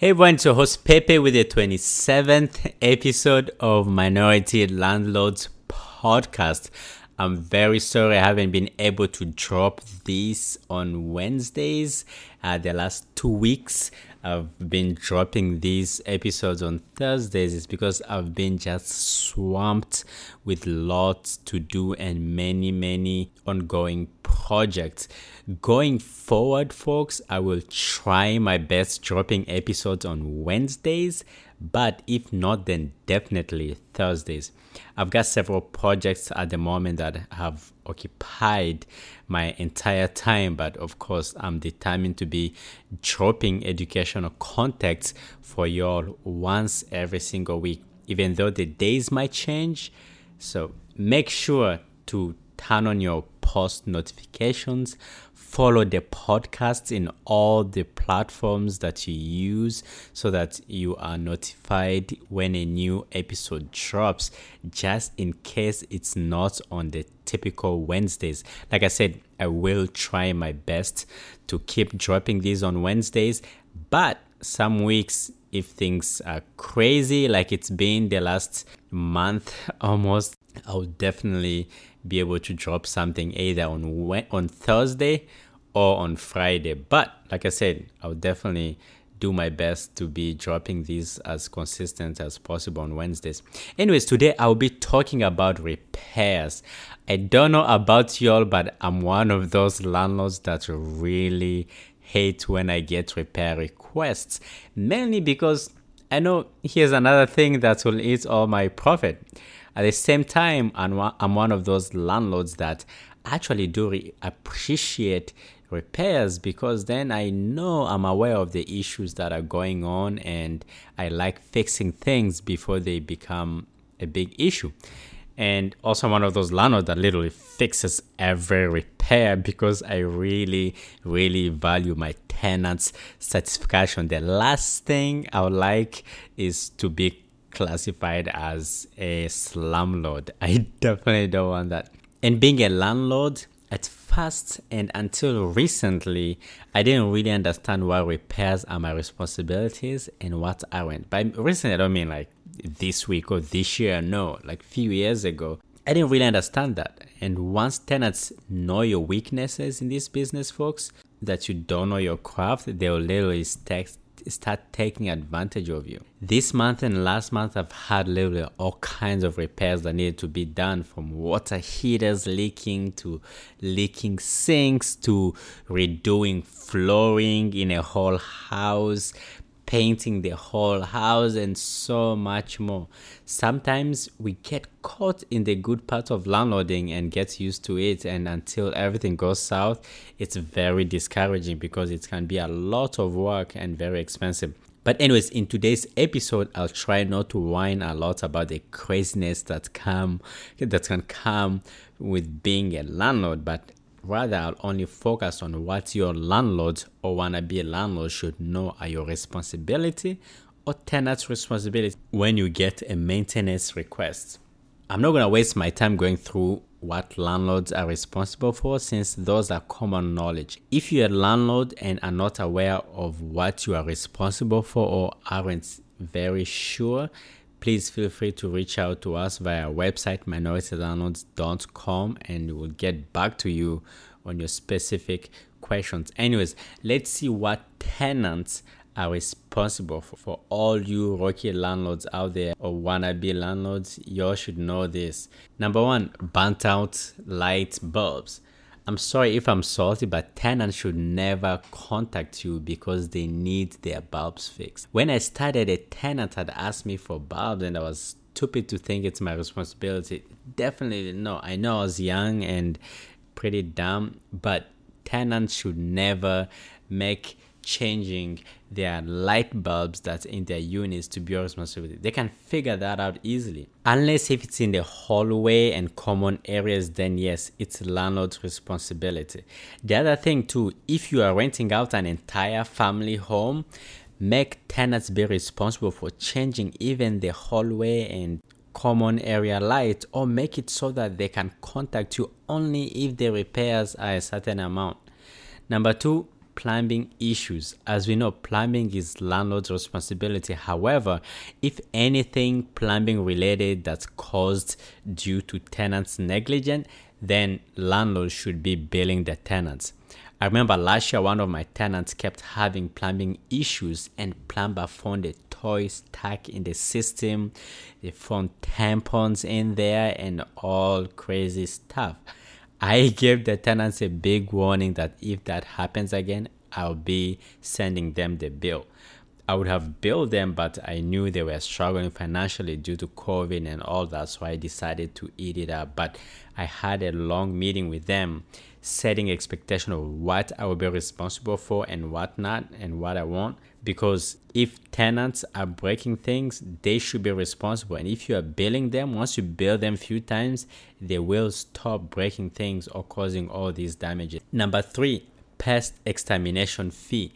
Hey everyone, it's your host Pepe with the 27th episode of Minority Landlords Podcast. I'm very sorry I haven't been able to drop this on Wednesdays uh, the last two weeks. I've been dropping these episodes on Thursdays is because I've been just swamped with lots to do and many, many ongoing projects. Going forward, folks, I will try my best dropping episodes on Wednesdays, but if not, then definitely Thursdays. I've got several projects at the moment that have occupied my entire time, but of course, I'm determined to be dropping educational context for y'all once every single week, even though the days might change. So make sure to turn on your post notifications follow the podcast in all the platforms that you use so that you are notified when a new episode drops, just in case it's not on the typical Wednesdays. Like I said, I will try my best to keep dropping these on Wednesdays, but some weeks if things are crazy like it's been the last month almost i'll definitely be able to drop something either on on Thursday or on Friday. But like I said, I'll definitely do my best to be dropping these as consistent as possible on Wednesdays. Anyways, today I'll be talking about repairs. I don't know about y'all, but I'm one of those landlords that really hate when I get repair requests, mainly because I know here's another thing that will eat all my profit. At the same time, I'm one of those landlords that actually do re- appreciate repairs because then I know I'm aware of the issues that are going on and I like fixing things before they become a big issue. And also, I'm one of those landlords that literally fixes every repair because I really, really value my tenants' satisfaction. The last thing I would like is to be classified as a slumlord. I definitely don't want that. And being a landlord, at first and until recently, I didn't really understand why repairs are my responsibilities and what aren't. By recently, I don't mean like this week or this year, no, like few years ago. I didn't really understand that. And once tenants know your weaknesses in this business, folks, that you don't know your craft, they'll literally text start taking advantage of you. This month and last month, I've had literally all kinds of repairs that needed to be done from water heaters leaking to leaking sinks to redoing flooring in a whole house, painting the whole house, and so much more. Sometimes we get caught in the good part of landlording and get used to it, and until everything goes south, it's very discouraging because it can be a lot of work and very expensive. But anyways, in today's episode, I'll try not to whine a lot about the craziness that come that can come with being a landlord, but Rather, I'll only focus on what your landlord or wanna be a landlord should know are your responsibility or tenant's responsibility when you get a maintenance request. I'm not gonna waste my time going through what landlords are responsible for since those are common knowledge. If you're a landlord and are not aware of what you are responsible for or aren't very sure, please feel free to reach out to us via our website minoritylandlords.com and we'll get back to you on your specific questions. Anyways, let's see what tenants are responsible for. For all you rocky landlords out there or wannabe landlords, you all should know this. Number one, burnt out light bulbs. I'm sorry if I'm salty, but tenants should never contact you because they need their bulbs fixed. When I started, a tenant had asked me for bulbs, and I was stupid to think it's my responsibility. Definitely no. I know I was young and pretty dumb, but tenants should never make changing their light bulbs that's in their units to be responsibility. They can figure that out easily. Unless if it's in the hallway and common areas, then yes, it's landlord's responsibility. The other thing too, if you are renting out an entire family home, make tenants be responsible for changing even the hallway and common area light or make it so that they can contact you only if the repairs are a certain amount. Number two, plumbing issues. As we know, plumbing is landlord's responsibility. However, if anything plumbing related that's caused due to tenants' negligence, then landlord should be billing the tenants. I remember last year one of my tenants kept having plumbing issues and plumber found a toy stuck in the system. They found tampons in there and all crazy stuff. I gave the tenants a big warning that if that happens again, I'll be sending them the bill. I would have billed them, but I knew they were struggling financially due to COVID and all that, so I decided to eat it up. But I had a long meeting with them, setting expectation of what I will be responsible for and what not, and what I want. Because if tenants are breaking things, they should be responsible. And if you are billing them, once you bill them few times, they will stop breaking things or causing all these damages. Number three, pest extermination fee.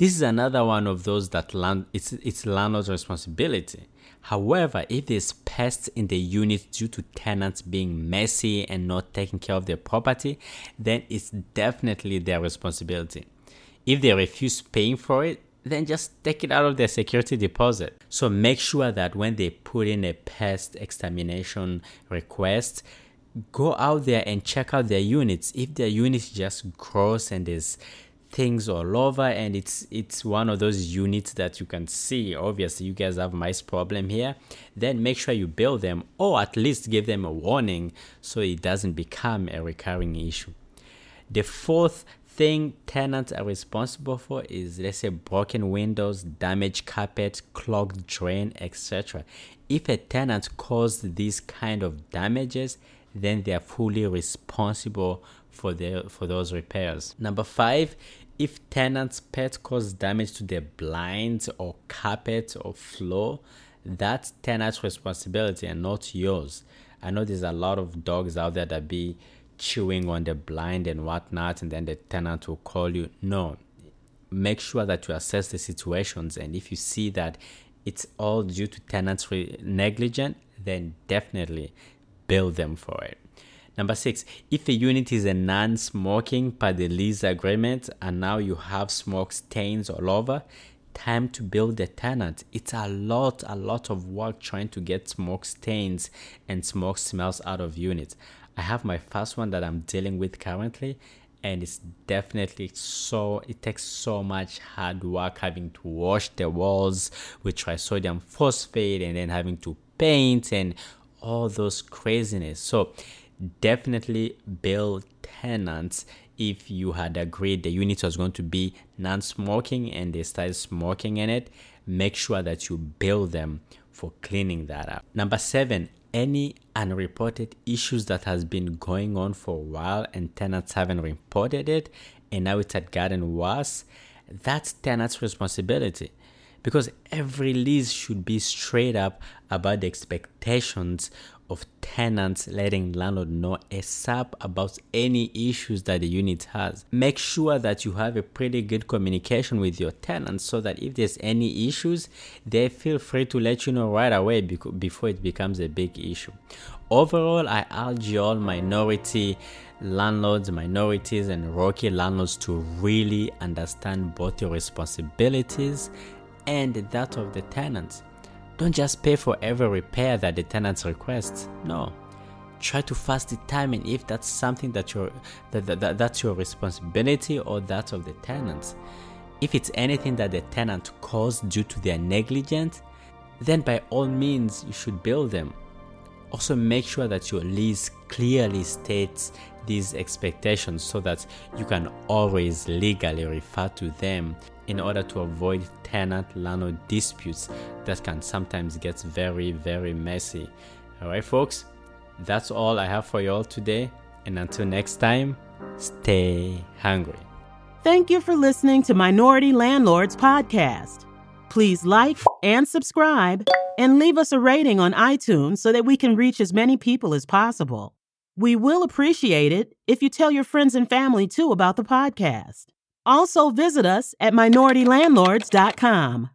This is another one of those that land it's it's landlord's responsibility. However, if there's pests in the unit due to tenants being messy and not taking care of their property, then it's definitely their responsibility. If they refuse paying for it, then just take it out of their security deposit. So make sure that when they put in a pest extermination request, go out there and check out their units. If their units just gross and there's things all over and it's it's one of those units that you can see. Obviously you guys have mice problem here. Then make sure you build them or at least give them a warning so it doesn't become a recurring issue. The fourth thing tenants are responsible for is let's say broken windows damaged carpet clogged drain etc if a tenant caused these kind of damages then they are fully responsible for their for those repairs. Number five, if tenants' pet cause damage to the blinds or carpet or floor, that's tenant's responsibility and not yours. I know there's a lot of dogs out there that be chewing on the blind and whatnot, and then the tenant will call you. No, make sure that you assess the situations, and if you see that it's all due to tenants' negligence, then definitely bill them for it. Number six, if a unit is a non smoking per the lease agreement and now you have smoke stains all over, time to build the tenant. It's a lot, a lot of work trying to get smoke stains and smoke smells out of units. I have my first one that I'm dealing with currently, and it's definitely so it takes so much hard work having to wash the walls with trisodium phosphate and then having to paint and all those craziness. So definitely bill tenants if you had agreed the unit was going to be non-smoking and they started smoking in it make sure that you bill them for cleaning that up. Number seven any unreported issues that has been going on for a while and tenants haven't reported it and now it's had gotten worse that's tenants responsibility. Because every lease should be straight up about the expectations of tenants letting landlord know ASAP about any issues that the unit has. Make sure that you have a pretty good communication with your tenants so that if there's any issues, they feel free to let you know right away before it becomes a big issue. Overall, I urge all minority landlords, minorities, and rocky landlords to really understand both your responsibilities and that of the tenants don't just pay for every repair that the tenants request. No. Try to first determine if that's something that you're, that, that, that, that's your responsibility or that of the tenants. If it's anything that the tenant caused due to their negligence, then by all means you should bill them. Also, make sure that your lease clearly states these expectations so that you can always legally refer to them in order to avoid tenant landlord disputes that can sometimes get very, very messy. Alright, folks, that's all I have for you all today. And until next time, stay hungry. Thank you for listening to Minority Landlords Podcast. Please like and subscribe and leave us a rating on iTunes so that we can reach as many people as possible. We will appreciate it if you tell your friends and family too about the podcast. Also, visit us at minoritylandlords.com.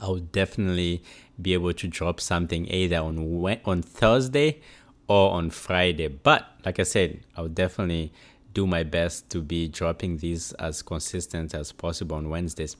I'll definitely be able to drop something either on on Thursday or on Friday. But like I said, I'll definitely do my best to be dropping these as consistent as possible on Wednesdays.